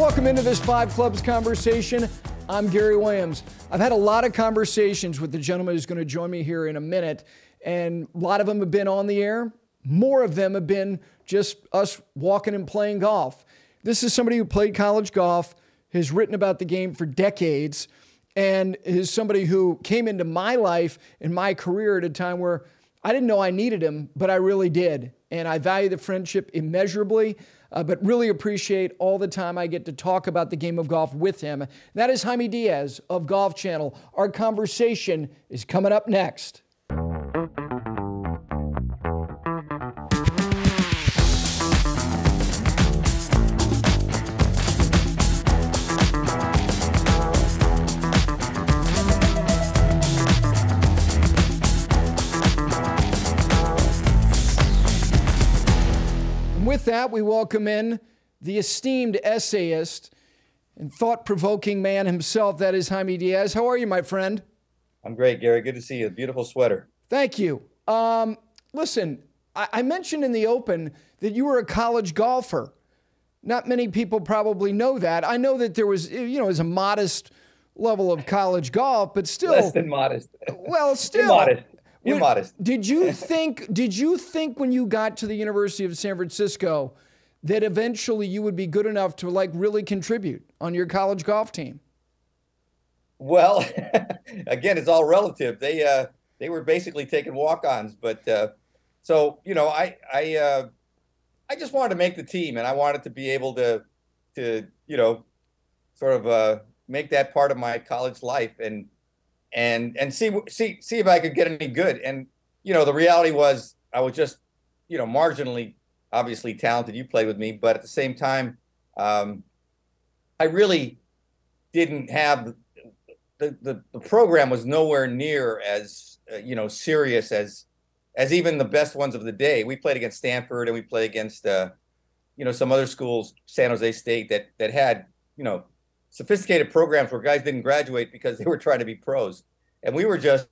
Welcome into this Five Clubs conversation. I'm Gary Williams. I've had a lot of conversations with the gentleman who's going to join me here in a minute, and a lot of them have been on the air. More of them have been just us walking and playing golf. This is somebody who played college golf, has written about the game for decades, and is somebody who came into my life and my career at a time where I didn't know I needed him, but I really did. And I value the friendship immeasurably, uh, but really appreciate all the time I get to talk about the game of golf with him. That is Jaime Diaz of Golf Channel. Our conversation is coming up next. That, we welcome in the esteemed essayist and thought provoking man himself, that is Jaime Diaz. How are you, my friend? I'm great, Gary. Good to see you. Beautiful sweater. Thank you. Um, listen, I-, I mentioned in the open that you were a college golfer. Not many people probably know that. I know that there was, you know, was a modest level of college golf, but still less than modest. Well, still modest. You're when, modest. Did you think? Did you think when you got to the University of San Francisco that eventually you would be good enough to like really contribute on your college golf team? Well, again, it's all relative. They uh, they were basically taking walk-ons, but uh, so you know, I I uh, I just wanted to make the team, and I wanted to be able to to you know sort of uh, make that part of my college life and and and see see see if I could get any good. And you know, the reality was I was just you know marginally obviously talented. You played with me, but at the same time, um, I really didn't have the, the the program was nowhere near as uh, you know serious as as even the best ones of the day. We played against Stanford and we played against uh, you know some other schools, San Jose State that that had you know sophisticated programs where guys didn't graduate because they were trying to be pros, and we were just.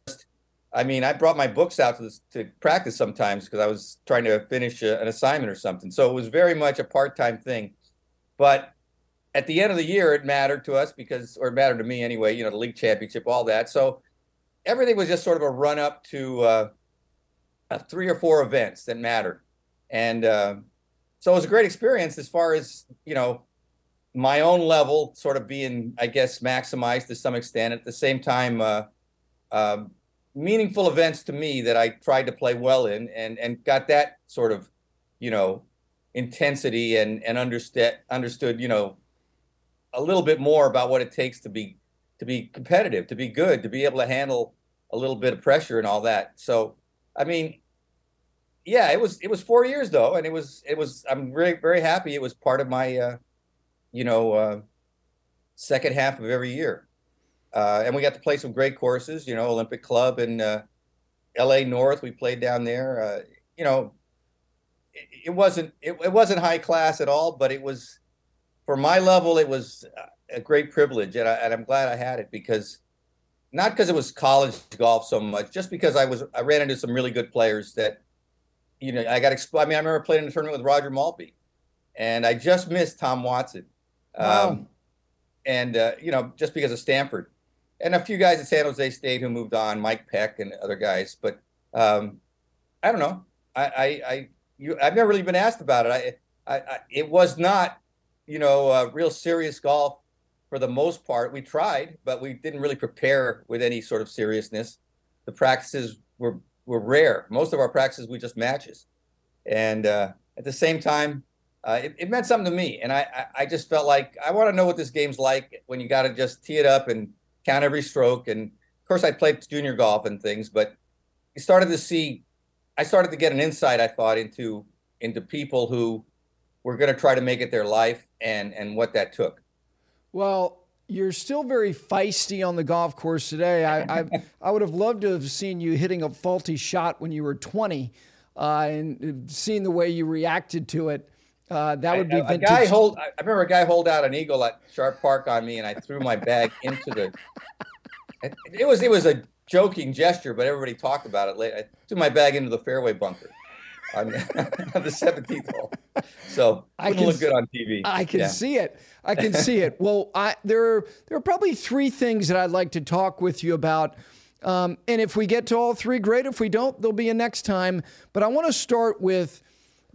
I mean, I brought my books out to this, to practice sometimes because I was trying to finish a, an assignment or something. So it was very much a part-time thing, but at the end of the year, it mattered to us because, or it mattered to me anyway. You know, the league championship, all that. So everything was just sort of a run-up to uh, uh, three or four events that mattered, and uh, so it was a great experience as far as you know my own level sort of being, I guess, maximized to some extent. At the same time, uh, meaningful events to me that I tried to play well in, and and got that sort of, you know, intensity and and understood understood, you know, a little bit more about what it takes to be to be competitive, to be good, to be able to handle a little bit of pressure and all that. So, I mean, yeah, it was it was four years though, and it was it was I'm very very happy. It was part of my. Uh, you know, uh, second half of every year. Uh, and we got to play some great courses, you know, Olympic Club and uh, L.A. North. We played down there. Uh, you know, it, it wasn't it, it, wasn't high class at all, but it was for my level. It was a great privilege, and, I, and I'm glad I had it because not because it was college golf so much, just because I was I ran into some really good players that you know I got. Exp- I mean, I remember playing in a tournament with Roger Maltbie, and I just missed Tom Watson. Wow. Um, and uh, you know, just because of Stanford, and a few guys at San Jose State who moved on, Mike Peck and other guys. But um, I don't know. I, I, I you, I've never really been asked about it. I, I, I it was not, you know, uh, real serious golf for the most part. We tried, but we didn't really prepare with any sort of seriousness. The practices were were rare. Most of our practices we just matches, and uh, at the same time, uh, it, it, meant something to me. And I, I, I just felt like I want to know what this game's like when you got to just tee it up and count every stroke. And of course, I played junior golf and things, but you started to see, I started to get an insight, I thought, into into people who were going to try to make it their life and and what that took. Well, you're still very feisty on the golf course today. I I, I would have loved to have seen you hitting a faulty shot when you were 20, uh, and seeing the way you reacted to it. Uh, that would be I, a guy hold. I remember a guy hold out an eagle at Sharp Park on me, and I threw my bag into the. It, it was it was a joking gesture, but everybody talked about it later. I threw my bag into the fairway bunker on, on the seventeenth hole. so I can look good on TV. I can yeah. see it. I can see it. Well, I, there are there are probably three things that I'd like to talk with you about. Um, and if we get to all three, great. If we don't, there'll be a next time. But I want to start with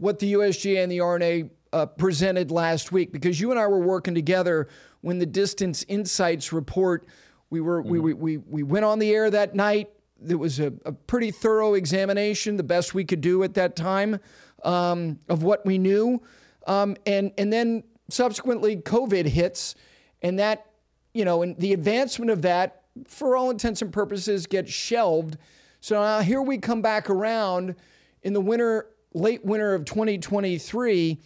what the USGA and the R&A uh, presented last week because you and I were working together when the Distance Insights report. We were mm-hmm. we, we we went on the air that night. It was a, a pretty thorough examination, the best we could do at that time um, of what we knew. Um, and, and then subsequently, COVID hits, and that, you know, and the advancement of that, for all intents and purposes, gets shelved. So now here we come back around in the winter, late winter of 2023,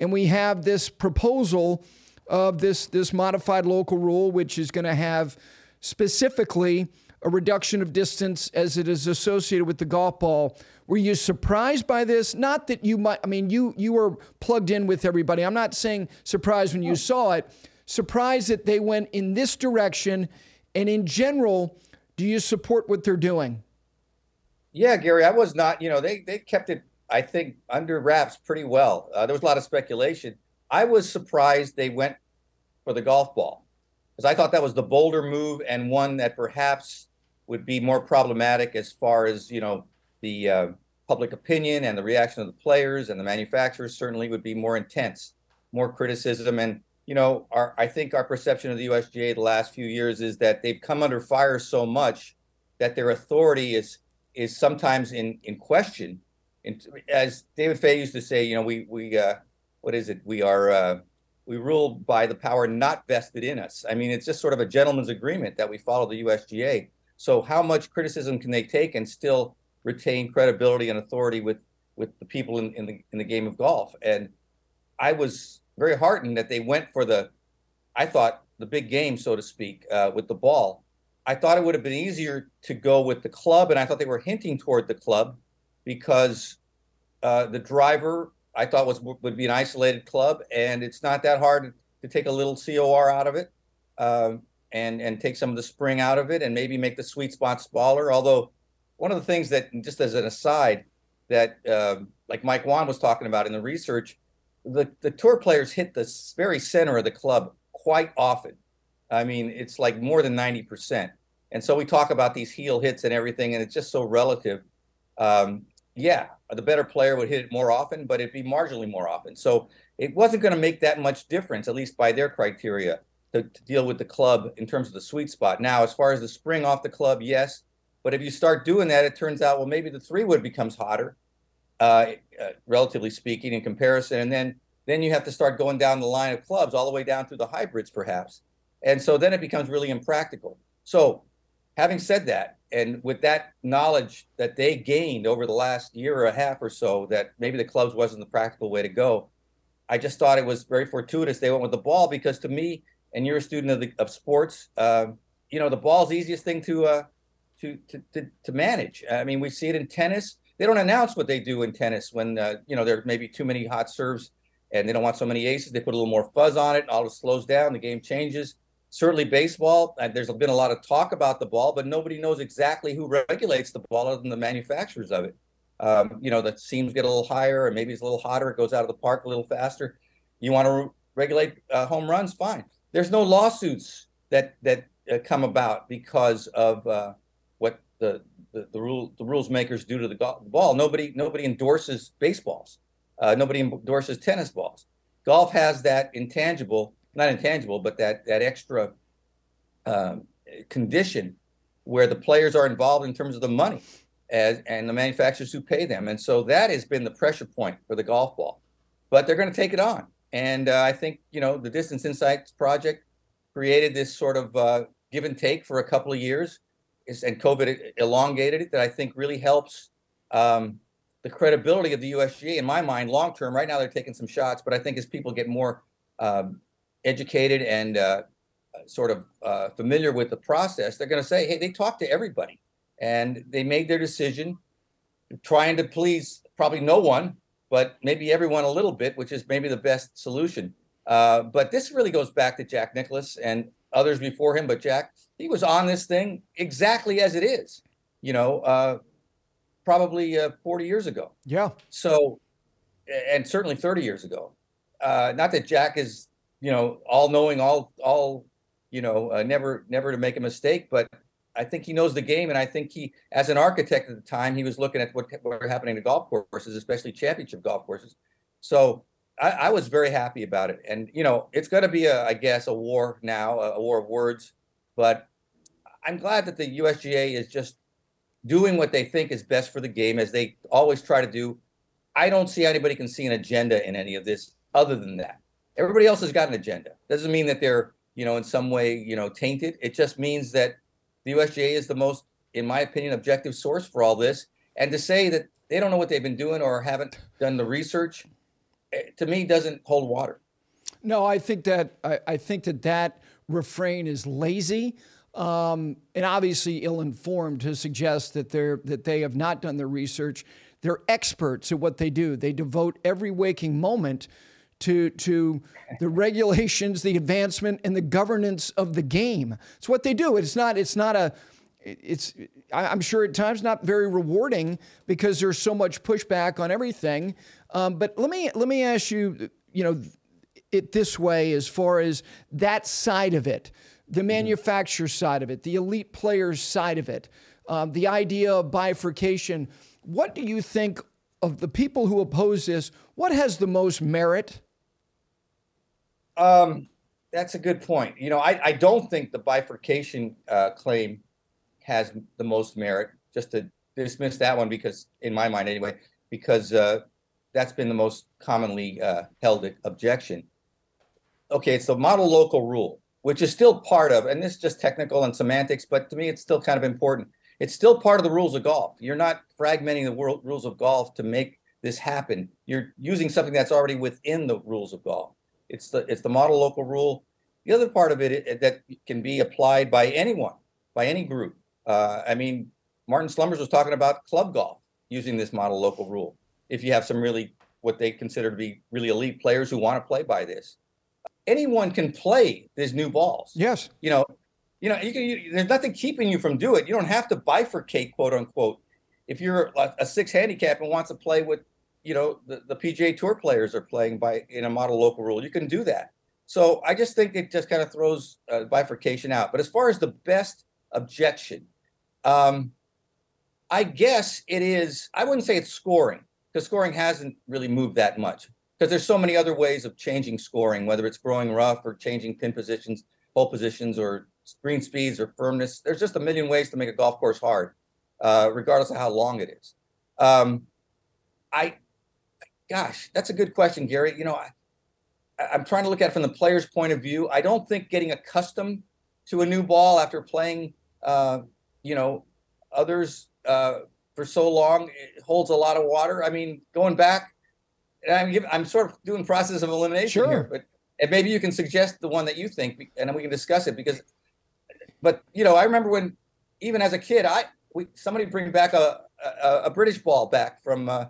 and we have this proposal of this, this modified local rule, which is going to have specifically a reduction of distance as it is associated with the golf ball. Were you surprised by this? Not that you might, I mean, you, you were plugged in with everybody. I'm not saying surprised when you saw it, surprised that they went in this direction. And in general, do you support what they're doing? Yeah, Gary, I was not, you know, they, they kept it, I think, under wraps pretty well. Uh, there was a lot of speculation. I was surprised they went for the golf ball because I thought that was the bolder move and one that perhaps would be more problematic as far as you know the uh, public opinion and the reaction of the players and the manufacturers certainly would be more intense, more criticism, and you know our I think our perception of the USGA the last few years is that they've come under fire so much that their authority is is sometimes in in question. And as David Fay used to say, you know, we we uh, what is it? We are uh, we rule by the power not vested in us. I mean, it's just sort of a gentleman's agreement that we follow the USGA. So how much criticism can they take and still retain credibility and authority with with the people in, in the in the game of golf? And I was very heartened that they went for the, I thought the big game, so to speak, uh, with the ball. I thought it would have been easier to go with the club, and I thought they were hinting toward the club because uh, the driver I thought was would be an isolated club, and it's not that hard to take a little COR out of it. Um, and and take some of the spring out of it and maybe make the sweet spot smaller. Although one of the things that just as an aside that uh, like Mike Whan was talking about in the research, the the tour players hit the very center of the club quite often. I mean, it's like more than ninety percent. And so we talk about these heel hits and everything, and it's just so relative. Um, yeah, the better player would hit it more often, but it'd be marginally more often. So it wasn't going to make that much difference, at least by their criteria to, to deal with the club in terms of the sweet spot. Now, as far as the spring off the club, yes. But if you start doing that, it turns out, well, maybe the three wood becomes hotter, uh, uh, relatively speaking, in comparison. And then then you have to start going down the line of clubs all the way down through the hybrids, perhaps. And so then it becomes really impractical. So, having said that, and with that knowledge that they gained over the last year or a half or so, that maybe the clubs wasn't the practical way to go, I just thought it was very fortuitous they went with the ball because to me, and you're a student of the of sports, uh, you know the ball's the easiest thing to, uh, to to to to manage. I mean, we see it in tennis. They don't announce what they do in tennis when uh, you know there may be too many hot serves and they don't want so many aces. They put a little more fuzz on it. All it slows down. The game changes. Certainly, baseball. Uh, there's been a lot of talk about the ball, but nobody knows exactly who regulates the ball other than the manufacturers of it. Um, you know, the seams get a little higher, or maybe it's a little hotter. It goes out of the park a little faster. You want to re- regulate uh, home runs? Fine there's no lawsuits that that uh, come about because of uh, what the, the the rule the rules makers do to the, go- ball. Nobody nobody endorses baseballs. Uh, nobody endorses tennis balls. Golf has that intangible, not intangible, but that that extra um, condition where the players are involved in terms of the money as, and the manufacturers who pay them. And so that has been the pressure point for the golf ball. But they're going to take it on. And uh, I think, you know, the Distance Insights project created this sort of uh, give and take for a couple of years, and COVID elongated it. That I think really helps um, the credibility of the USGA in my mind long term. Right now, they're taking some shots, but I think as people get more um, educated and uh, sort of uh, familiar with the process, they're going to say, "Hey, they talked to everybody, and they made their decision, trying to please probably no one, but maybe everyone a little bit, which is maybe the best solution. Uh, but this really goes back to Jack Nicklaus and others before him. But Jack, he was on this thing exactly as it is, you know, uh, probably uh, 40 years ago. Yeah. So and certainly 30 years ago. Uh, not that Jack is, you know, all knowing, all, all, you know, uh, never, never to make a mistake, but I think he knows the game, and I think he, as an architect at the time, he was looking at what what were happening to golf courses, especially championship golf courses. So I, I was very happy about it, and you know, it's going to be a, I guess, a war now, a war of words, but I'm glad that the USGA is just doing what they think is best for the game, as they always try to do. I don't see anybody can see an agenda in any of this other than that. Everybody else has got an agenda. Doesn't mean that they're, you know, in some way, you know, tainted. It just means that the USGA is the most, in my opinion, objective source for all this. And to say that they don't know what they've been doing or haven't done the research, eh, to me, doesn't hold water. No, I think that I, I think that that refrain is lazy. Um, and obviously ill-informed to suggest that they're that they have not done their research. They're experts at what they do. They devote every waking moment to to the regulations, the advancement, and the governance of the game. It's what they do. It's not. It's not a. It's. I'm sure at times not very rewarding because there's so much pushback on everything. Um, but let me let me ask you. You know, it this way as far as that side of it, the mm-hmm. manufacturer side of it, the elite players side of it, um, the idea of bifurcation. What do you think of the people who oppose this? What has the most merit? Um, that's a good point. You know, I, I don't think the bifurcation uh, claim has the most merit. Just to dismiss that one because, in my mind anyway, because uh, that's been the most commonly uh, held objection. Okay, it's the model local rule, which is still part of, and this is just technical and semantics, but to me, it's still kind of important. It's still part of the rules of golf. You're not fragmenting the world, rules of golf to make this happen. You're using something that's already within the rules of golf. It's the it's the model local rule. The other part of it, it that can be applied by anyone, by any group. Uh, I mean, Martin Slumbers was talking about club golf using this model local rule. If you have some really what they consider to be really elite players who want to play by this, anyone can play these new balls. Yes. You know, you know, you can. You, there's nothing keeping you from do it. You don't have to bifurcate, quote unquote. If you're a, a six handicap and wants to play with you know the, the PGA Tour players are playing by in a model local rule. You can do that. So I just think it just kind of throws uh, bifurcation out. But as far as the best objection, um, I guess it is. I wouldn't say it's scoring because scoring hasn't really moved that much because there's so many other ways of changing scoring, whether it's growing rough or changing pin positions, hole positions, or green speeds or firmness. There's just a million ways to make a golf course hard, uh, regardless of how long it is. Um, I gosh, that's a good question, Gary. You know, I, I'm trying to look at it from the player's point of view. I don't think getting accustomed to a new ball after playing, uh, you know, others uh, for so long holds a lot of water. I mean, going back, I'm, I'm sort of doing process of elimination sure. here, but and maybe you can suggest the one that you think, and then we can discuss it. Because, but you know, I remember when, even as a kid, I we somebody bring back a a, a British ball back from. Uh,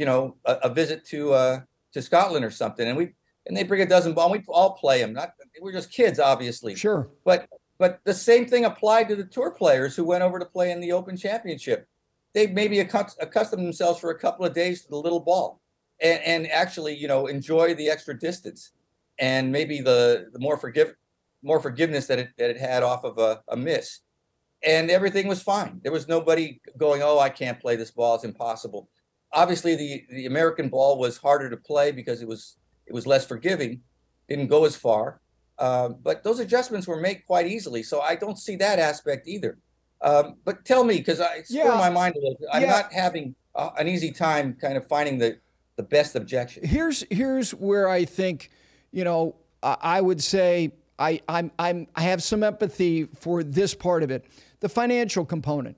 you know, a, a visit to uh, to Scotland or something, and we and they bring a dozen ball. we all play them. Not we're just kids, obviously. Sure. But but the same thing applied to the tour players who went over to play in the Open Championship. They maybe accustomed themselves for a couple of days to the little ball, and, and actually, you know, enjoy the extra distance, and maybe the the more forgive more forgiveness that it that it had off of a, a miss, and everything was fine. There was nobody going, "Oh, I can't play this ball; it's impossible." Obviously the the American ball was harder to play because it was it was less forgiving, didn't go as far. Uh, but those adjustments were made quite easily, so I don't see that aspect either. Um, but tell me, because I yeah. my mind a little bit. I'm yeah. not having uh, an easy time kind of finding the the best objection. Here's here's where I think, you know, I would say I I'm I'm I have some empathy for this part of it, the financial component.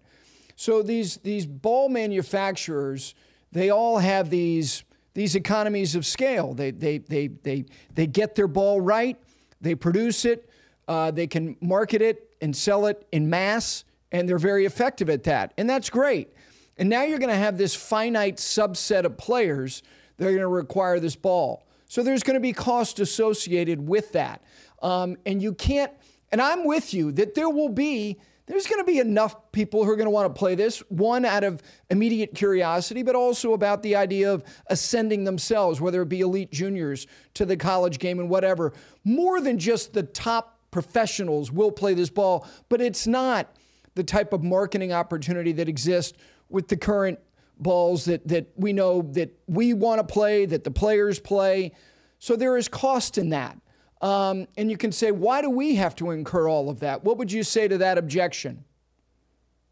So these these ball manufacturers they all have these, these economies of scale. They, they, they, they, they get their ball right, they produce it, uh, they can market it and sell it in mass, and they're very effective at that. And that's great. And now you're going to have this finite subset of players that are going to require this ball. So there's going to be cost associated with that. Um, and you can't, and I'm with you that there will be there's going to be enough people who are going to want to play this, one out of immediate curiosity, but also about the idea of ascending themselves, whether it be elite juniors to the college game and whatever. More than just the top professionals will play this ball, but it's not the type of marketing opportunity that exists with the current balls that, that we know that we want to play, that the players play. So there is cost in that. Um, and you can say, why do we have to incur all of that? What would you say to that objection?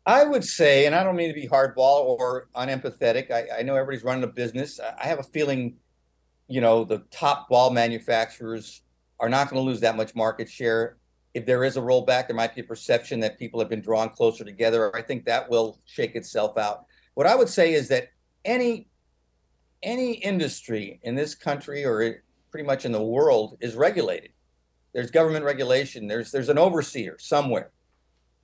I would say, and I don't mean to be hardball or unempathetic. I, I know everybody's running a business. I have a feeling, you know, the top ball manufacturers are not going to lose that much market share. If there is a rollback, there might be a perception that people have been drawn closer together. I think that will shake itself out. What I would say is that any any industry in this country or pretty much in the world is regulated. There's government regulation. There's there's an overseer somewhere,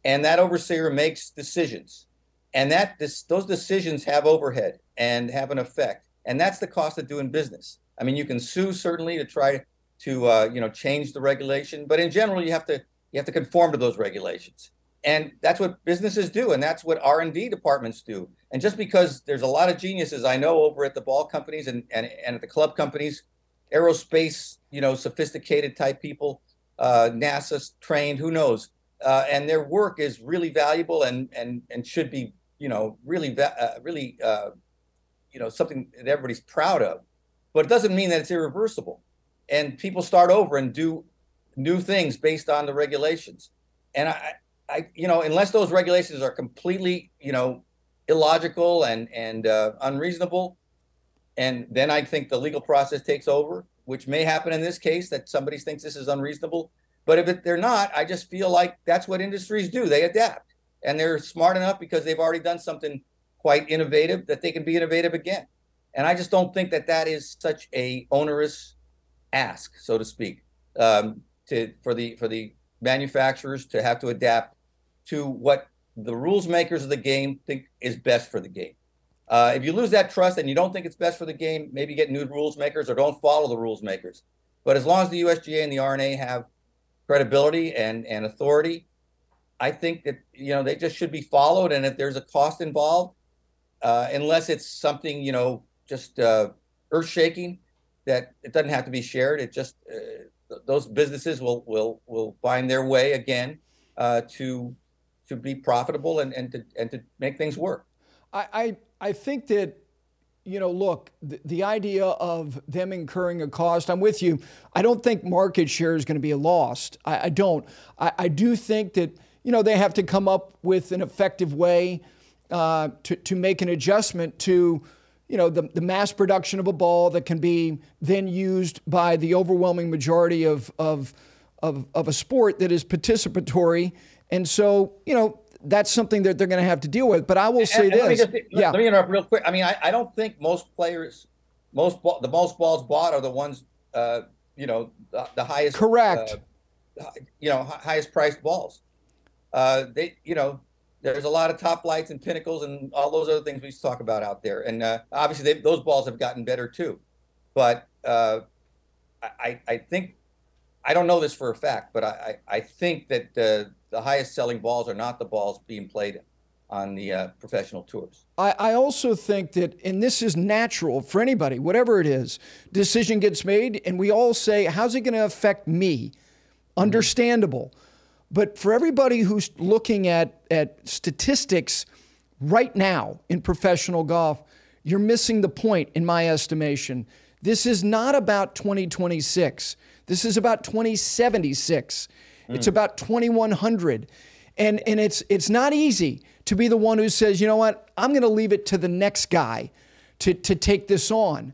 and that overseer makes decisions, and that this, those decisions have overhead and have an effect, and that's the cost of doing business. I mean, you can sue certainly to try to uh, you know change the regulation, but in general, you have to you have to conform to those regulations, and that's what businesses do, and that's what R and D departments do. And just because there's a lot of geniuses I know over at the ball companies and and, and at the club companies aerospace, you know, sophisticated type people, uh, NASA trained, who knows? Uh, and their work is really valuable and and and should be, you know, really uh, really, uh, you know, something that everybody's proud of. But it doesn't mean that it's irreversible. And people start over and do new things based on the regulations. And I, I, you know, unless those regulations are completely, you know, illogical and and uh, unreasonable, and then I think the legal process takes over, which may happen in this case that somebody thinks this is unreasonable. But if they're not, I just feel like that's what industries do. They adapt, and they're smart enough because they've already done something quite innovative that they can be innovative again. And I just don't think that that is such a onerous ask, so to speak, um, to for the for the manufacturers to have to adapt to what the rules makers of the game think is best for the game. Uh, if you lose that trust and you don't think it's best for the game, maybe get new rules makers or don't follow the rules makers. But as long as the USGA and the R&A have credibility and, and authority, I think that you know they just should be followed. And if there's a cost involved, uh, unless it's something you know just uh, earth shaking, that it doesn't have to be shared. It just uh, those businesses will will will find their way again uh, to to be profitable and, and to and to make things work. I, I think that, you know, look, the, the, idea of them incurring a cost, I'm with you. I don't think market share is going to be lost. I, I don't. I, I, do think that, you know, they have to come up with an effective way uh, to, to make an adjustment to, you know, the, the mass production of a ball that can be then used by the overwhelming majority of, of, of, of a sport that is participatory. And so, you know, that's something that they're going to have to deal with. But I will and, say and this. Let me just, yeah. Let me interrupt real quick. I mean, I, I don't think most players, most ball, the most balls bought are the ones, uh, you know, the, the highest. Correct. Uh, you know, highest priced balls. Uh, they, you know, there's a lot of Top-Flites and pinnacles and all those other things we talk about out there. And uh, obviously, those balls have gotten better too. But uh, I, I think I don't know this for a fact, but I, I think that uh, the highest selling balls are not the balls being played on the uh, professional tours. I, I, also think that, and this is natural for anybody, whatever it is, decision gets made, and we all say, how's it going to affect me? Understandable. But for everybody who's looking at, at statistics right now in professional golf, you're missing the point, in my estimation. This is not about 2026. This is about 2076. Mm. It's about 2100. And, and it's, it's not easy to be the one who says, you know what, I'm going to leave it to the next guy to, to take this on.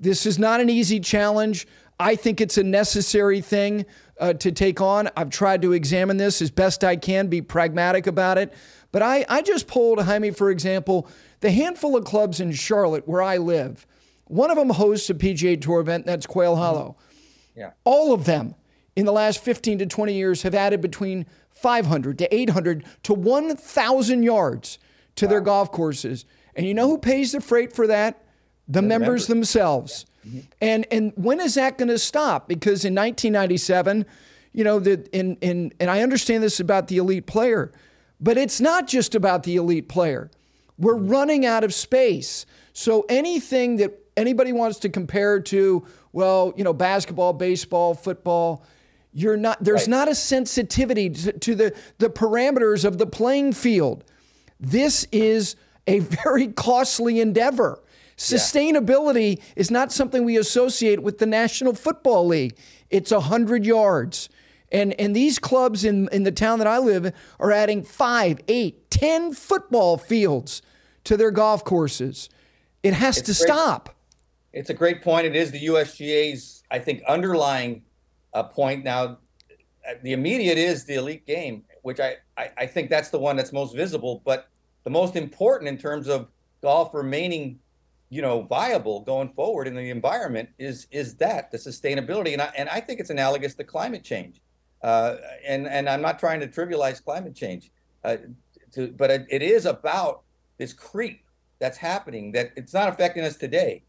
This is not an easy challenge. I think it's a necessary thing uh, to take on. I've tried to examine this as best I can, be pragmatic about it. But I, I just polled, Jaime, for example, the handful of clubs in Charlotte where I live. One of them hosts a PGA Tour event, that's Quail Hollow. Yeah. All of them in the last 15 to 20 years have added between 500 to 800 to 1,000 yards to wow. their golf courses. And you know who pays the freight for that? The, the members, members, themselves. Yeah. Mm-hmm. And and when is that going to stop? Because in 1997, you know, the in in and I understand this about the elite player, But it's not just about the elite player. We're running out of space. So anything that anybody wants to compare to, well, you know, basketball, baseball, football, you're not there's right. not a sensitivity to, to the, the parameters of the playing field. This is a very costly endeavor. Sustainability yeah. is not something we associate with the National Football League. It's 100 yards. And, and these clubs in, in the town that I live in are adding five, eight, ten football fields to their golf courses. It has it's to great. stop. It's a great point. It is the USGA's, I think, underlying uh, point. Now, the immediate is the elite game, which I, I, I think that's the one that's most visible. But the most important in terms of golf remaining you know viable going forward in the environment is is that the sustainability and I, and I think it's analogous to climate change uh, and and I'm not trying to trivialize climate change uh, to, but it, it is about this creep that's happening that it's not affecting us today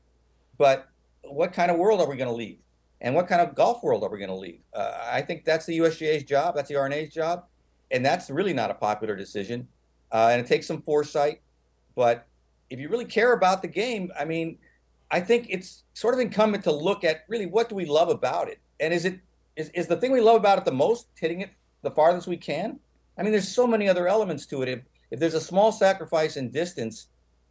but what kind of world are we going to leave and what kind of golf world are we going to leave uh, I think that's the USGA's job that's the R&A's job and that's really not a popular decision uh, and it takes some foresight but if you really care about the game, I mean, I think it's sort of incumbent to look at really what do we love about it, and is it is, is the thing we love about it the most hitting it the farthest we can? I mean, there's so many other elements to it. If if there's a small sacrifice in distance,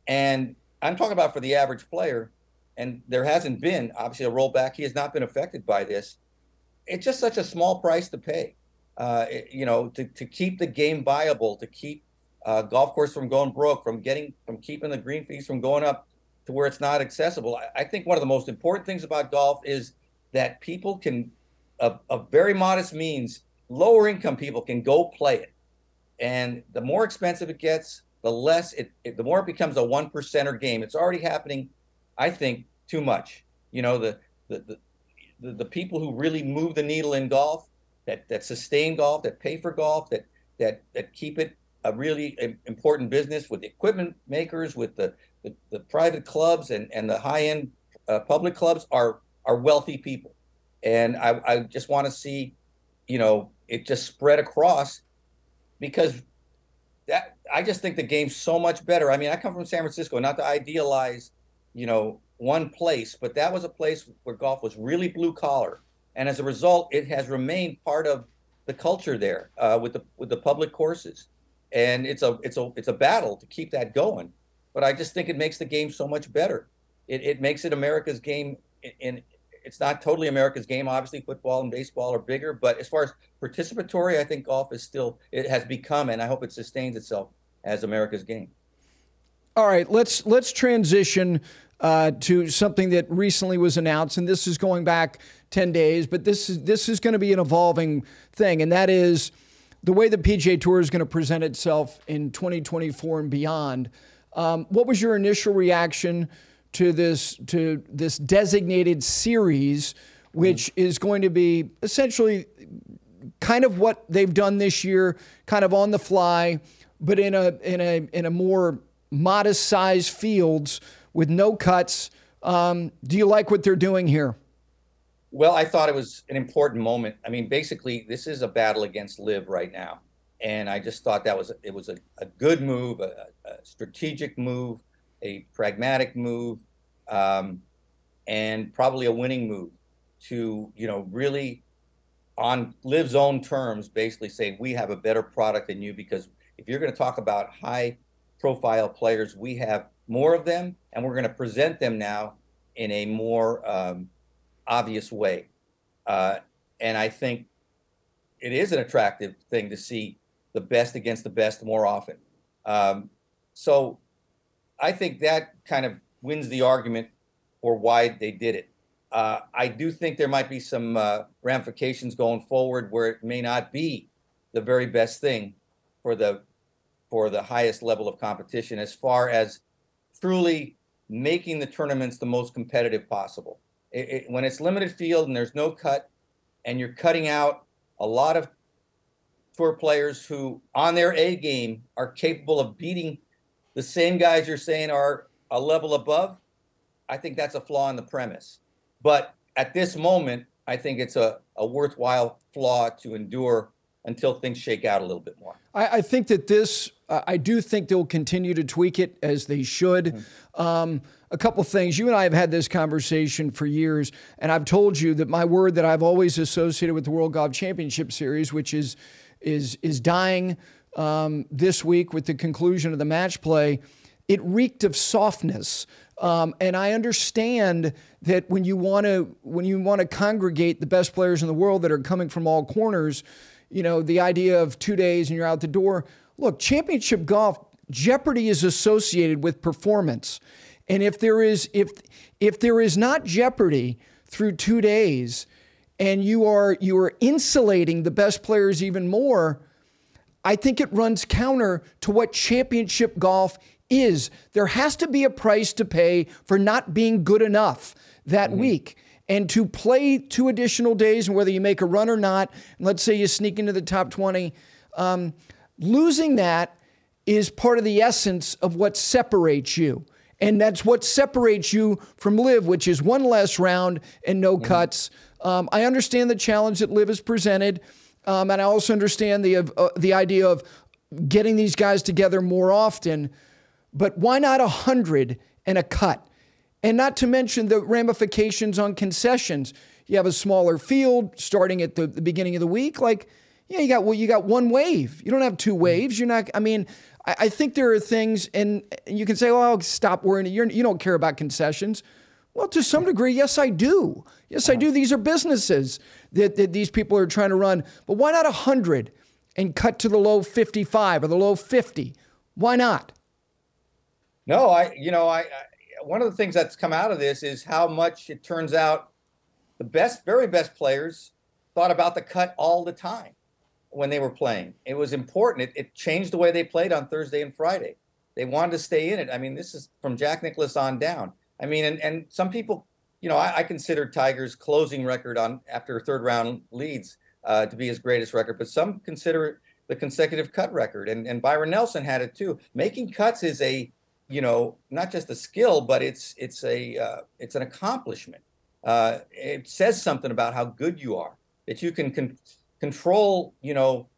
and I'm talking about for the average player, and there hasn't been obviously a rollback. He has not been affected by this. It's just such a small price to pay, uh, you know, to, to keep the game viable, to keep uh, golf course from going broke, from getting from keeping the green fees from going up to where it's not accessible. I, I think one of the most important things about golf is that people can, of, of very modest means, lower income people can go play it, and the more expensive it gets, the less it, it the more it becomes a one percenter game. It's already happening, I think, too much. You know the the, the the people who really move the needle in golf, that that sustain golf, that pay for golf, that that that keep it a really important business with the equipment makers, with the, the, the private clubs and, and the high end uh, public clubs are are wealthy people. And I, I just want to see, you know, it just spread across because that I just think the game's so much better. I mean, I come from San Francisco, not to idealize, you know, one place, but that was a place where golf was really blue collar. And as a result, it has remained part of the culture there uh, with the with the public courses and it's a it's a it's a battle to keep that going. But I just think it makes the game so much better. It, it makes it America's game, and it's not totally America's game. Obviously, football and baseball are bigger, but as far as participatory, I think golf is still it has become, and I hope it sustains itself as America's game. All right, let's let's transition uh, to something that recently was announced, and this is going back ten days, but this is this is going to be an evolving thing, and that is the way the PGA Tour is going to present itself in 2024 and beyond. Um, what was your initial reaction to this to this designated series, which mm-hmm. is going to be essentially kind of what they've done this year, kind of on the fly, but in a in a in a more modest size fields with no cuts. Um, do you like what they're doing here? Well, I thought it was an important moment. I mean, basically, this is a battle against LIV right now, and I just thought that was it was a, a good move, a, a, strategic move, a pragmatic move, um, and probably a winning move to you know really on LIV's own terms, basically say we have a better product than you because if you're going to talk about high profile players, we have more of them, and we're going to present them now in a more um, obvious way. Uh, and I think it is an attractive thing to see the best against the best more often. Um, so I think that kind of wins the argument for why they did it. Uh, I do think there might be some uh, ramifications going forward where it may not be the very best thing for the for the highest level of competition as far as truly making the tournaments the most competitive possible it, it, when it's limited field and there's no cut, and you're cutting out a lot of tour players who, on their A game, are capable of beating the same guys you're saying are a level above, I think that's a flaw in the premise. But at this moment, I think it's a, a worthwhile flaw to endure until things shake out a little bit more. I, I think that this, uh, I do think they'll continue to tweak it as they should. Mm-hmm. Um, a couple things. You and I have had this conversation for years, and I've told you that my word that I've always associated with the World Golf Championship Series, which is is is dying um, this week with the conclusion of the match play, it reeked of softness. Um, and I understand that when you want to when you want to congregate the best players in the world that are coming from all corners, you know the idea of two days and you're out the door. Look, championship golf jeopardy is associated with performance, and if there is if if there is not jeopardy through two days, and you are you are insulating the best players even more, I think it runs counter to what championship golf is there has to be a price to pay for not being good enough that mm-hmm. week. And to play two additional days, and whether you make a run or not, let's say you sneak into the top 20, um, losing that is part of the essence of what separates you. And that's what separates you from LIV, which is one less round and no mm-hmm. cuts. Um, I understand the challenge that LIV has presented. Um, and I also understand the, uh, the idea of getting these guys together more often. But why not a hundred and a cut? And not to mention the ramifications on concessions. You have a smaller field starting at the, the beginning of the week. Like, yeah, you got well, you got one wave. You don't have two mm-hmm. waves. You're not. I mean, I, I think there are things, and you can say, oh, "Well, stop worrying. You're, you don't care about concessions." Well, to some degree, yes, I do. Yes, I do. These are businesses that, that these people are trying to run. But why not 100 and cut to the low 55 or the low 50? Why not? No, I, you know, I, I, one of the things that's come out of this is how much it turns out the best, very best players thought about the cut all the time when they were playing. It was important. It, it changed the way they played on Thursday and Friday. They wanted to stay in it. I mean, this is from Jack Nicklaus on down. I mean, and, and some people, you know, I, I consider Tiger's closing record on after third round leads uh, to be his greatest record, but some consider the consecutive cut record. And, and Byron Nelson had it too. Making cuts is a you know not just a skill but it's it's a uh, it's an accomplishment uh, it says something about how good you are that you can con- control you know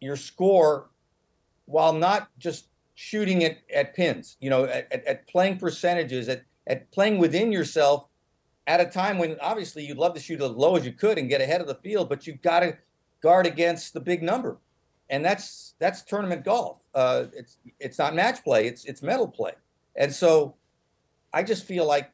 your score while not just shooting it at pins you know at, at playing percentages at, at playing within yourself at a time when obviously you'd love to shoot as low as you could and get ahead of the field but you've got to guard against the big number and that's that's tournament golf. Uh, it's it's not match play. It's it's medal play. And so, I just feel like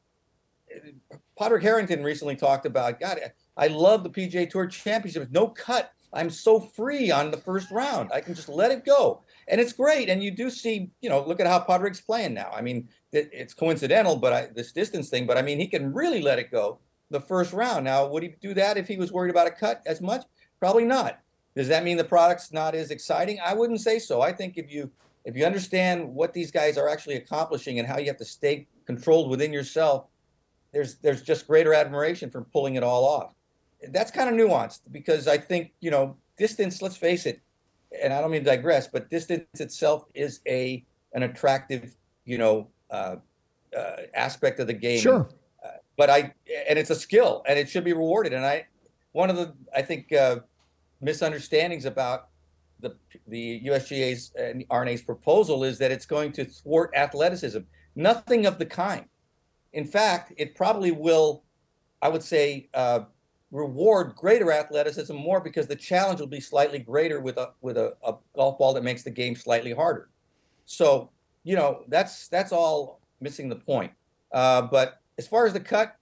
Padraig Harrington recently talked about God. I love the PGA Tour Championship. No cut. I'm so free on the first round. I can just let it go, and it's great. And you do see, you know, look at how Padraig's playing now. I mean, it, it's coincidental, but I, this distance thing. But I mean, he can really let it go the first round. Now, would he do that if he was worried about a cut as much? Probably not. Does that mean the product's not as exciting? I wouldn't say so. I think if you if you understand what these guys are actually accomplishing and how you have to stay controlled within yourself, there's there's just greater admiration for pulling it all off. That's kind of nuanced because I think you know distance. Let's face it, and I don't mean to digress, but distance itself is a an attractive you know uh, uh, aspect of the game. Sure. Uh, but I and it's a skill and it should be rewarded. And I one of the I think uh, misunderstandings about the the USGA's and R&A's proposal is that it's going to thwart athleticism. Nothing of the kind. In fact, it probably will, I would say, uh, reward greater athleticism more because the challenge will be slightly greater with a with a, a golf ball that makes the game slightly harder. So you know that's that's all missing the point. Uh, but as far as the cut,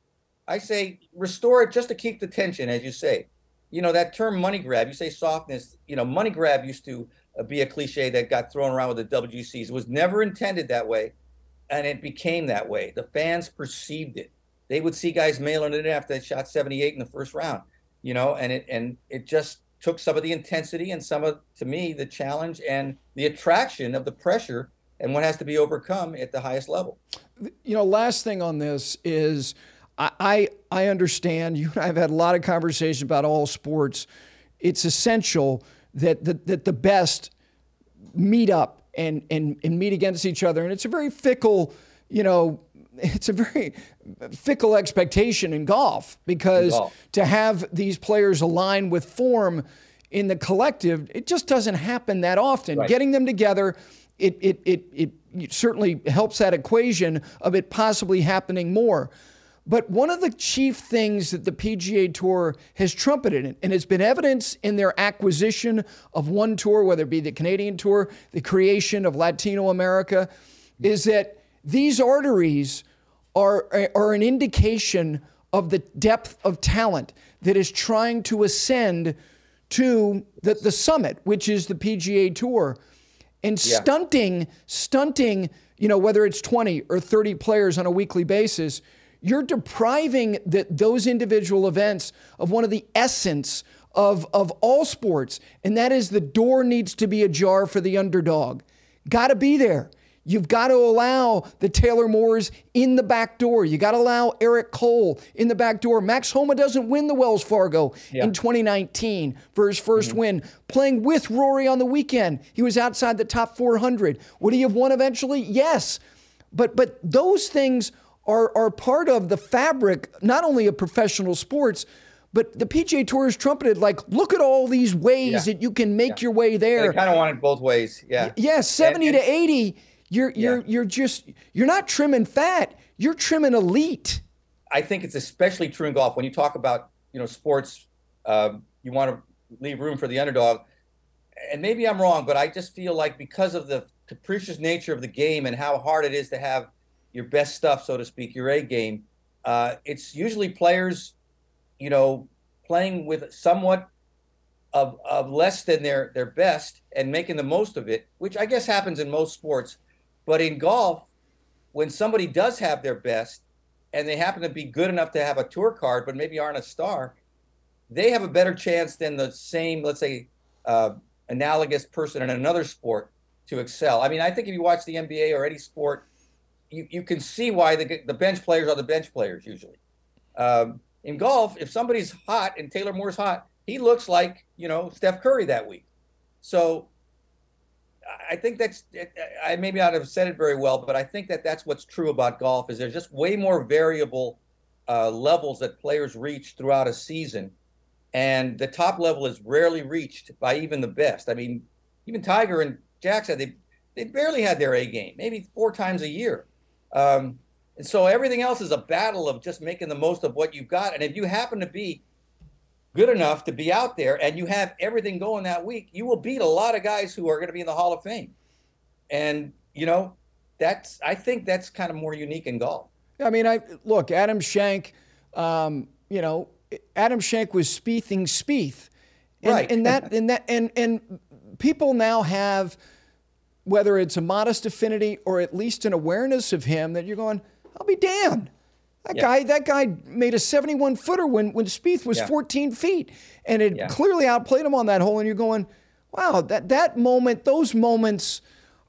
I say restore it just to keep the tension, as you say you know that term money grab you say softness you know money grab used to uh, be a cliche that got thrown around with the wgcs it was never intended that way and it became that way the fans perceived it they would see guys mailing it in after they shot 78 in the first round you know and it and it just took some of the intensity and some of to me the challenge and the attraction of the pressure and what has to be overcome at the highest level you know last thing on this is I, I understand. You and I have had a lot of conversations about all sports. It's essential that the, that the best meet up and, and, and meet against each other. And it's a very fickle, you know, it's a very fickle expectation in golf because in golf. to have these players align with form in the collective, it just doesn't happen that often. Right. Getting them together, it, it, it, it certainly helps that equation of it possibly happening more. But one of the chief things that the PGA Tour has trumpeted, and it's been evidence in their acquisition of one tour, whether it be the Canadian Tour, the creation of Latino America, is that these arteries are, are an indication of the depth of talent that is trying to ascend to the, the summit, which is the PGA Tour. And Yeah. stunting, stunting, you know, whether it's 20 or 30 players on a weekly basis, you're depriving the, those individual events of one of the essence of, of all sports, and that is the door needs to be ajar for the underdog. Got to be there. You've got to allow the Taylor Moores in the back door. You got to allow Eric Cole in the back door. Max Homa doesn't win the Wells Fargo Yeah. in 2019 for his 1st mm-hmm. win. Playing with Rory on the weekend, he was outside the top 400. Would he have won eventually? Yes. But but those things are are part of the fabric not only of professional sports, but the PGA Tour is trumpeted like, look at all these ways Yeah. that you can make your way there. They kind of want it both ways. Yeah. Yeah, 70 And- to 80, you're you're Yeah. you're just you're not trimming fat, you're trimming elite. I think it's especially true in golf when you talk about you know sports. Um, you want to leave room for the underdog, and maybe I'm wrong, but I just feel like because of the capricious nature of the game and how hard it is to have your best stuff, so to speak, your A game, uh, it's usually players, you know, playing with somewhat of, of less than their their best and making the most of it, which I guess happens in most sports. But in golf, when somebody does have their best and they happen to be good enough to have a tour card, but maybe aren't a star, they have a better chance than the same, let's say, uh, analogous person in another sport to excel. I mean, I think if you watch the NBA or any sport, you, you can see why the, the bench players are the bench players usually. Um, in golf, if somebody's hot and Taylor Moore's hot, he looks like, you know, Steph Curry that week. So I think that's I maybe not have said it very well, but I think that that's what's true about golf is there's just way more variable uh, levels that players reach throughout a season, and the top level is rarely reached by even the best. I mean, even Tiger and Jack said they they barely had their A game, maybe four times a year, um, and so everything else is a battle of just making the most of what you've got. And if you happen to be good enough to be out there and you have everything going that week, you will beat a lot of guys who are going to be in the Hall of Fame. And, you know, that's, I think that's kind of more unique in golf. I mean, I look, Adam Schenk, um, you know, Adam Schenk was speething Spieth. And, Right. And that, and that, and, and people now have, whether it's a modest affinity or at least an awareness of him that you're going, I'll be damned. That Yeah. guy, that guy made a 71 footer when, when Spieth was Yeah. 14 feet and it Yeah. clearly outplayed him on that hole. And you're going, wow, that, that moment, those moments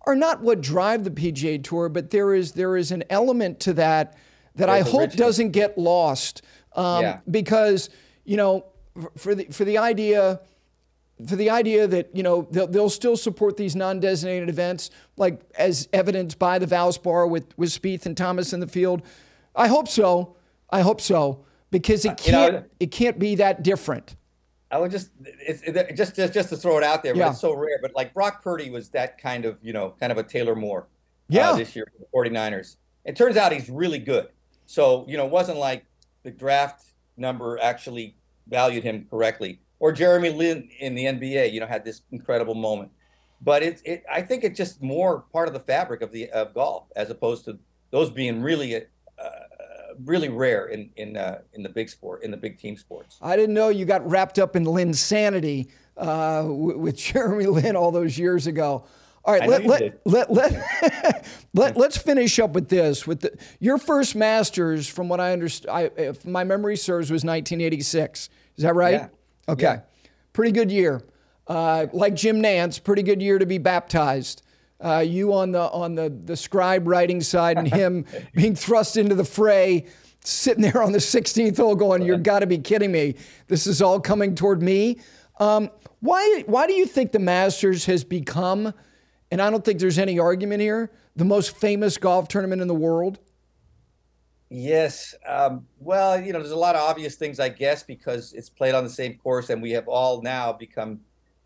are not what drive the PGA Tour, but there is, there is an element to that that I There's a hope richness. doesn't get lost. Um. Because, you know, for the, for the idea, for the idea that you know they'll, they'll still support these non-designated events, like as evidenced by the Valspar with with Spieth and Thomas in the field. I hope so. I hope so because it Uh, you know, can't it can't be that different. I would just, it's it, just, just, just to throw it out there, but Yeah. it's so rare. But like Brock Purdy was that kind of, you know, kind of a Taylor Moore Yeah. uh, this year for the 49ers. It turns out he's really good. So, you know, it wasn't like the draft number actually valued him correctly. Or Jeremy Lin in the NBA, you know, had this incredible moment. But it, it I think it's just more part of the fabric of the of golf as opposed to those being really uh, really rare in in uh, in the big sport in the big team sports. I didn't know you got wrapped up in Linsanity uh, w- with Jeremy Lin all those years ago. All right, let, let, let, let, let, let's finish up with this. With the, your first Masters, from what I understand, if my memory serves, was 1986. Is that right? Yeah. Okay. Yeah. Pretty good year. Uh, like Jim Nantz, pretty good year to be baptized. Uh, you on the on the the scribe writing side, and him being thrust into the fray, sitting there on the 16th hole, going, "You've got to be kidding me! This is all coming toward me." Um, why why do you think the Masters has become, and I don't think there's any argument here, the most famous golf tournament in the world? Yes. Um, well, you know, there's a lot of obvious things, I guess, because it's played on the same course, and we have all now become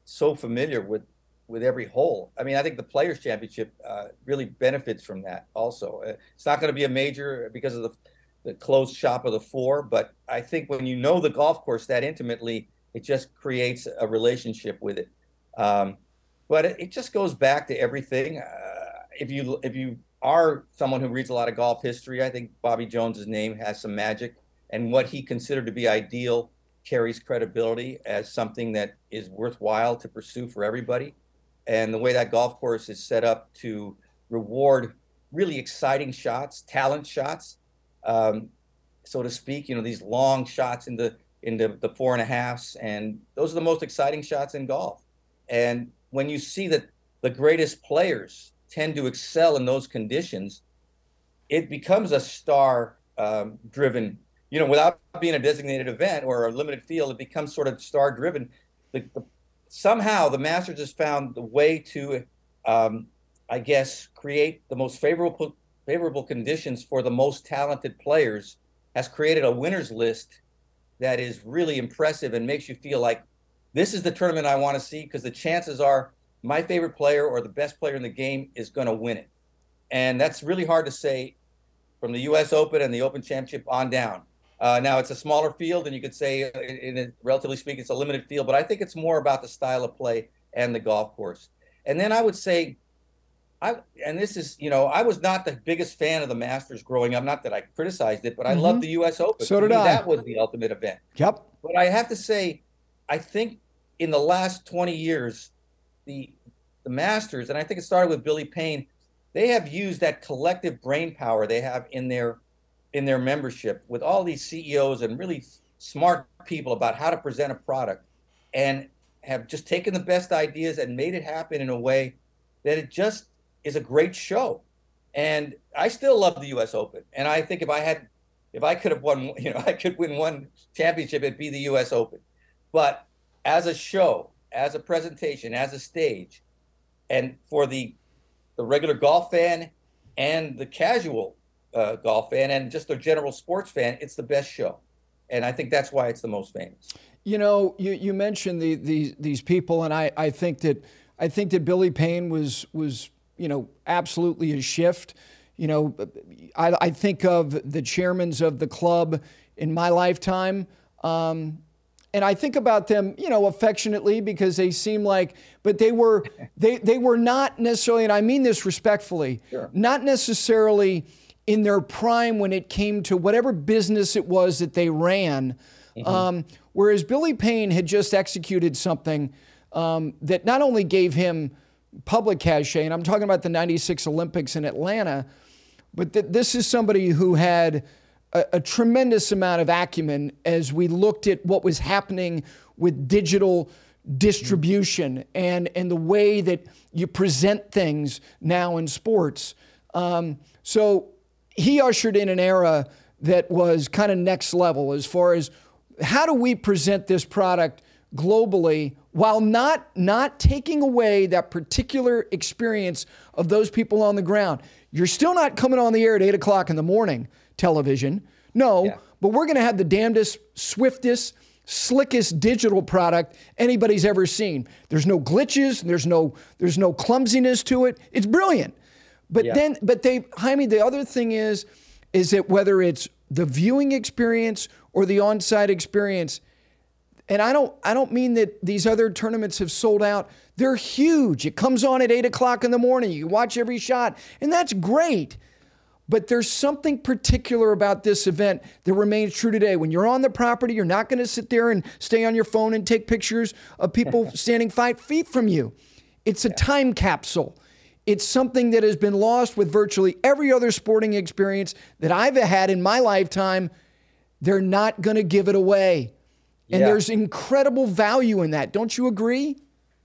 so familiar with with every hole. I mean, I think the Players Championship uh, really benefits from that. Also, uh, it's not going to be a major because of the the closed shop of the four, but I think when you know the golf course that intimately, it just creates a relationship with it. Um, but it, it, just goes back to everything. Uh, if you if you are someone who reads a lot of golf history, I think Bobby Jones's name has some magic, and what he considered to be ideal carries credibility as something that is worthwhile to pursue for everybody and the way that golf course is set up to reward really exciting shots, talent shots, um, so to speak. You know, these long shots in the in the, the four and a halfs, and those are the most exciting shots in golf. And when you see that the greatest players tend to excel in those conditions, it becomes a star um, driven. You know, without being a designated event or a limited field, it becomes sort of star driven. The, the somehow the Masters has found the way to, um, I guess, create the most favorable favorable conditions for the most talented players. Has created a winners list that is really impressive and makes you feel like this is the tournament I want to see because the chances are my favorite player or the best player in the game is going to win it. And that's really hard to say from the U.S. Open and the Open Championship on down. Uh, now it's a smaller field, and you could say, uh, in, a, relatively speaking, it's a limited field. But I think it's more about the style of play and the golf course. And then I would say, I and this is you know I was not the biggest fan of the Masters growing up. Not that I criticized it, but I mm-hmm. loved the U.S. Open. So did me, I. That was the ultimate event. Yep. But I have to say, I think in the last 20 years, the the Masters, and I think it started with Billy Payne, they have used that collective brain power they have in their in their membership with all these CEOs and really smart people about how to present a product and have just taken the best ideas and made it happen in a way that it just is a great show. And I still love the US Open. And I think if I had if I could have won, you know, I could win one championship, it'd be the US Open. But as a show, as a presentation, as a stage, and for the the regular golf fan and the casual uh, golf fan and just a general sports fan, it's the best show, and I think that's why it's the most famous. You know, you, you mentioned the, the, these people, and I, I think that I think that Billy Payne was was you know absolutely a shift. You know, I, I think of the chairmans of the club in my lifetime. Um, and I think about them, you know, affectionately because they seem like, but they were, they they were not necessarily, and I mean this respectfully, sure. not necessarily in their prime when it came to whatever business it was that they ran. Mm-hmm. Um, whereas Billy Payne had just executed something um, that not only gave him public cachet, and I'm talking about the 96 Olympics in Atlanta, but th- this is somebody who had a, a tremendous amount of acumen as we looked at what was happening with digital distribution mm-hmm. and, and the way that you present things now in sports. Um, so he ushered in an era that was kind of next level as far as how do we present this product globally while not not taking away that particular experience of those people on the ground. You're still not coming on the air at eight o'clock in the morning television. No, yeah. but we're going to have the damnedest, swiftest, slickest digital product anybody's ever seen. There's no glitches. There's no there's no clumsiness to it. It's brilliant. But yeah. then, but they, Jaime, the other thing is, is that whether it's the viewing experience or the on-site experience, and I don't, I don't mean that these other tournaments have sold out. They're huge. It comes on at eight o'clock in the morning. You watch every shot, and that's great. But there's something particular about this event that remains true today. When you're on the property, you're not going to sit there and stay on your phone and take pictures of people standing five feet from you. It's a time capsule. It's something that has been lost with virtually every other sporting experience that I've had in my lifetime. They're not going to give it away. And yeah. there's incredible value in that. Don't you agree?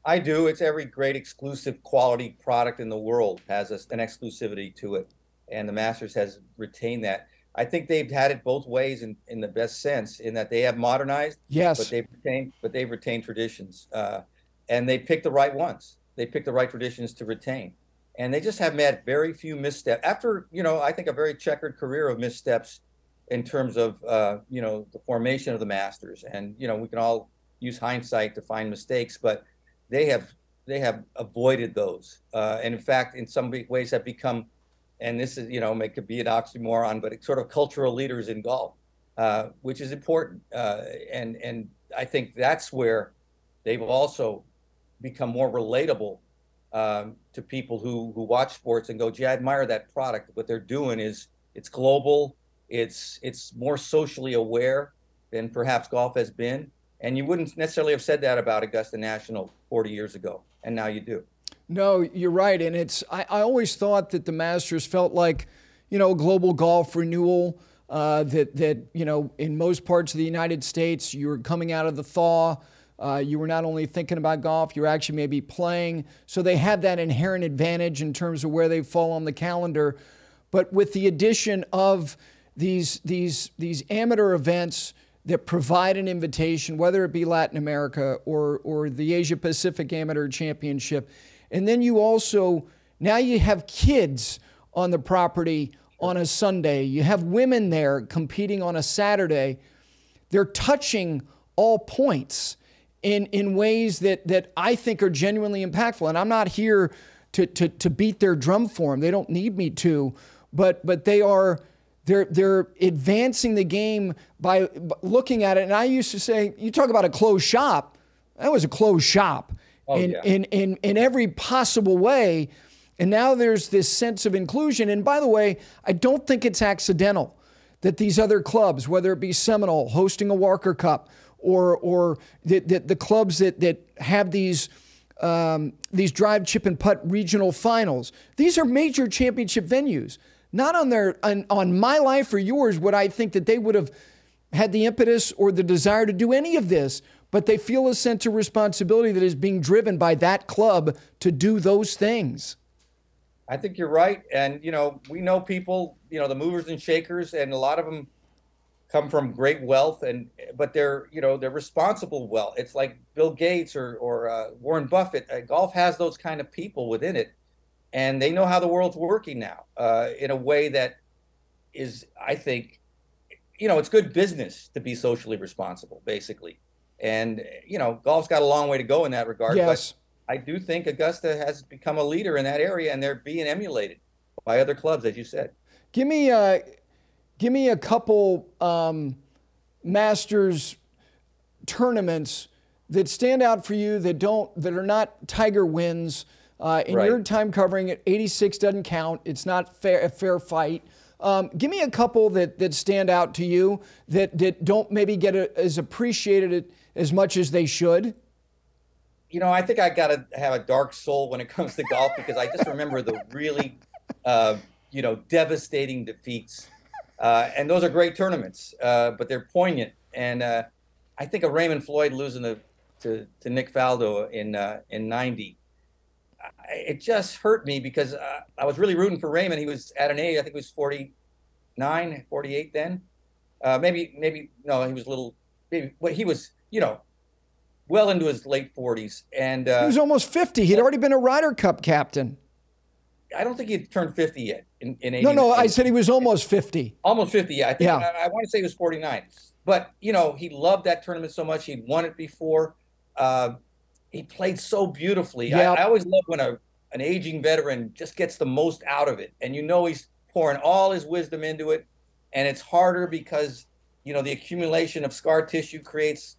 I do. It's every great exclusive quality product in the world has an exclusivity to it. And the Masters has retained that. I think they've had it both ways in, in the best sense, in that they have modernized, yes, but they've retained, but they've retained traditions, uh, and they picked the right ones. They picked the right traditions to retain and they just have made very few missteps. After you know, I think a very checkered career of missteps in terms of uh, you know the formation of the Masters, and you know we can all use hindsight to find mistakes, but they have they have avoided those, uh, and in fact, in some ways, have become, and this is you know, it could be an oxymoron, but it's sort of cultural leaders in golf, uh, which is important, uh, and and I think that's where they've also become more relatable um, to people who who watch sports and go, gee, I admire that product. What they're doing is it's global, it's it's more socially aware than perhaps golf has been, and you wouldn't necessarily have said that about Augusta National 40 years ago and now you do. No, you're right, and it's I, I always thought that the Masters felt like, you know, global golf renewal. Uh, that that you know, in most parts of the United States, you were coming out of the thaw. Uh, you were not only thinking about golf, you were actually maybe playing. So they had that inherent advantage in terms of where they fall on the calendar. But with the addition of these these these amateur events that provide an invitation, whether it be Latin America or, or the Asia Pacific Amateur Championship. And then you also, now you have kids on the property on a Sunday, you have women there competing on a Saturday. They're touching all points in, in ways that, that I think are genuinely impactful. And I'm not here to, to, to beat their drum for them, they don't need me to, but, but they are they're, they're advancing the game by looking at it. And I used to say, you talk about a closed shop. That was a closed shop oh, in, yeah. in, in, in every possible way. And now there's this sense of inclusion. And by the way, I don't think it's accidental that these other clubs, whether it be Seminole hosting a Walker Cup or, or the, the, the clubs that, that have these, um, these drive, chip, and putt regional finals, these are major championship venues not on their on, on my life or yours would I think that they would have had the impetus or the desire to do any of this, but they feel a sense of responsibility that is being driven by that club to do those things. I think you're right, and you know we know people, you know the movers and shakers, and a lot of them come from great wealth, and but they're you know they're responsible wealth. It's like Bill Gates or or uh, Warren Buffett. Uh, golf has those kind of people within it, and they know how the world's working now uh, in a way that is, I think, you know, it's good business to be socially responsible, basically. And you know, golf's got a long way to go in that regard. Yes. But I do think Augusta has become a leader in that area, and they're being emulated by other clubs, as you said. Give me, uh, give me a couple um, Masters tournaments that stand out for you that don't that are not Tiger wins uh, in right. your time covering it, 86 doesn't count. It's not fair, a fair fight. Um, give me a couple that, that stand out to you that, that don't maybe get a, as appreciated as much as they should. You know, I think I got to have a dark soul when it comes to golf because I just remember the really, uh, you know, devastating defeats. Uh, and those are great tournaments, uh, but they're poignant. And uh, I think of Raymond Floyd losing to, to, to Nick Faldo in, uh, in 90 it just hurt me because uh, I was really rooting for Raymond. He was at an age, I think he was 49, 48 then. Uh, maybe, maybe, no, he was a little, maybe, well, he was, you know, well into his late 40s. And he was almost 50. He'd already been a Ryder Cup captain. I don't think he'd turned 50 yet in, in 80. No, no, I said he was almost 50. Almost 50, yeah. I think, yeah. I, I want to say he was 49. But, you know, he loved that tournament so much. He'd won it before. Uh, he played so beautifully. Yep. I, I, always love when a an aging veteran just gets the most out of it, and you know he's pouring all his wisdom into it, and it's harder because you know the accumulation of scar tissue creates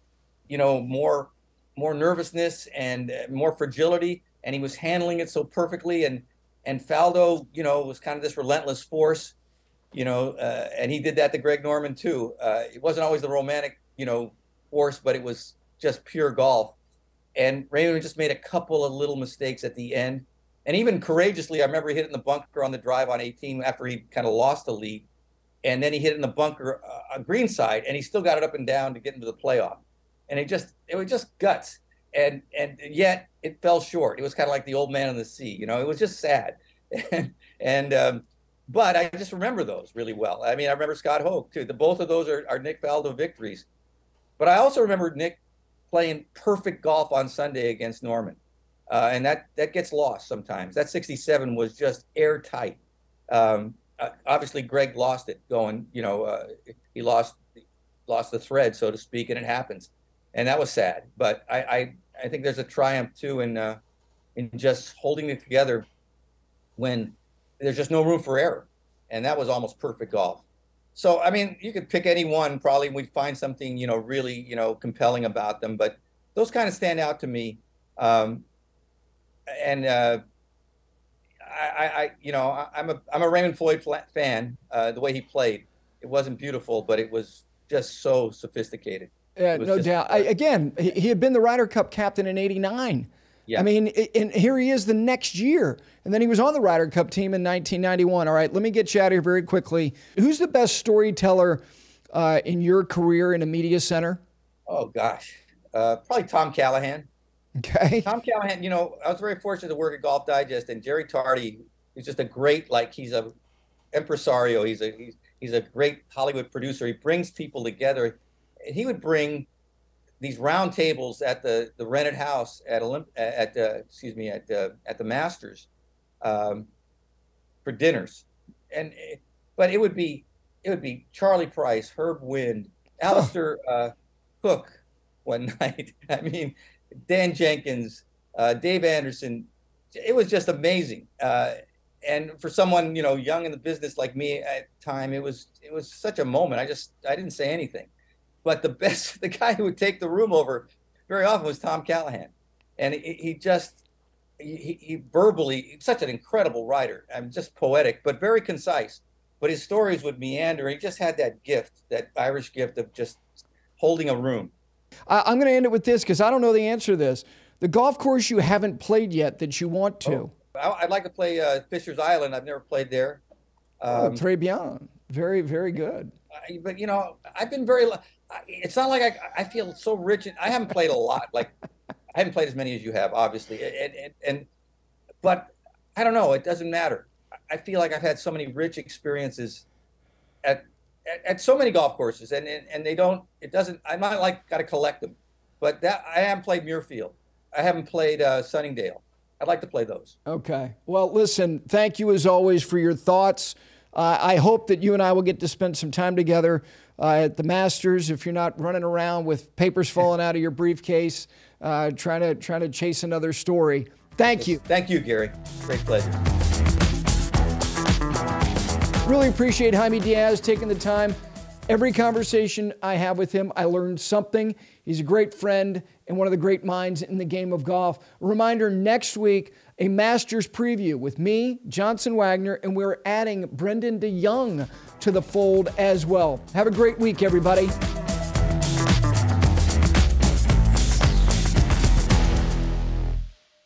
you know more more nervousness and uh, more fragility, and he was handling it so perfectly, and and Faldo you know was kind of this relentless force, you know, uh, and he did that to Greg Norman too. Uh, it wasn't always the romantic you know force, but it was just pure golf and Raymond just made a couple of little mistakes at the end. And even courageously, I remember he hit in the bunker on the drive on 18 after he kind of lost the lead. And then he hit in the bunker uh, on green side, and he still got it up and down to get into the playoff. And it just, it was just guts. And and yet it fell short. It was kind of like the old man in the sea, you know. It was just sad. and and um, but I just remember those really well. I mean, I remember Scott Hoch too. The both of those are, are Nick Faldo victories. But I also remember Nick playing perfect golf on Sunday against Norman. Uh, and that, that gets lost sometimes. That 67 was just airtight. Um, uh, obviously, Greg lost it going, you know, uh, he lost lost the thread, so to speak, and it happens. And that was sad. But I, I, I think there's a triumph too in uh, in just holding it together when there's just no room for error, and that was almost perfect golf. So I mean, you could pick any one. Probably we'd find something you know really you know compelling about them, but those kind of stand out to me. Um, and uh, I, I, you know, I'm a I'm a Raymond Floyd fan. Uh, the way he played, it wasn't beautiful, but it was just so sophisticated. Yeah, no just, doubt. I, again, he, he had been the Ryder Cup captain in '89. Yeah. I mean, and here he is the next year. And then he was on the Ryder Cup team in 1991. All right, let me get you out of here very quickly. Who's the best storyteller uh, in your career in a media center? Oh, gosh. Uh, probably Tom Callahan. Okay. Tom Callahan, you know, I was very fortunate to work at Golf Digest, and Jerry Tarde is just a great, like, he's a impresario. He's a he's, he's a great Hollywood producer. He brings people together. He would bring these round tables at the, the rented house at Olymp at uh, excuse me at uh, at the Masters um, for dinners, and but it would be it would be Charlie Price, Herb Wind, Alistair uh, Cooke one night. I mean, Dan Jenkins, uh, Dave Anderson. It was just amazing. Uh, and for someone you know young in the business like me at the time, it was it was such a moment. I just I didn't say anything. But the best, the guy who would take the room over very often was Tom Callahan, and he, he just he, he verbally such an incredible writer. I'm just poetic, but very concise. But his stories would meander. He just had that gift, that Irish gift of just holding a room. I, am going to end it with this because I don't know the answer to this. The golf course you haven't played yet that you want to. Oh, I'd like to play uh, Fishers Island. I've never played there. Oh, um, oh, très bien. Very, very good. but you know, I've been very it's not like I, I feel so rich. And, I haven't played a lot. Like I haven't played as many as you have, obviously. And, and, and, but I don't know. It doesn't matter. I feel like I've had so many rich experiences at, at, at so many golf courses, and, and and they don't. It doesn't. I'm not like got to collect them, but that I haven't played Muirfield. I haven't played uh, Sunningdale. I'd like to play those. Okay. Well, listen. Thank you as always for your thoughts. Uh, I hope that you and I will get to spend some time together uh, at the Masters. If you're not running around with papers falling out of your briefcase, uh, trying to trying to chase another story. Thank you. Thank you, Gary. Great pleasure. Really appreciate Jaime Diaz taking the time. Every conversation I have with him, I learned something. He's a great friend and one of the great minds in the game of golf. Reminder next week, a Masters preview with me, Johnson Wagner, and we're adding Brendon de Jonge to the fold as well. Have a great week, everybody.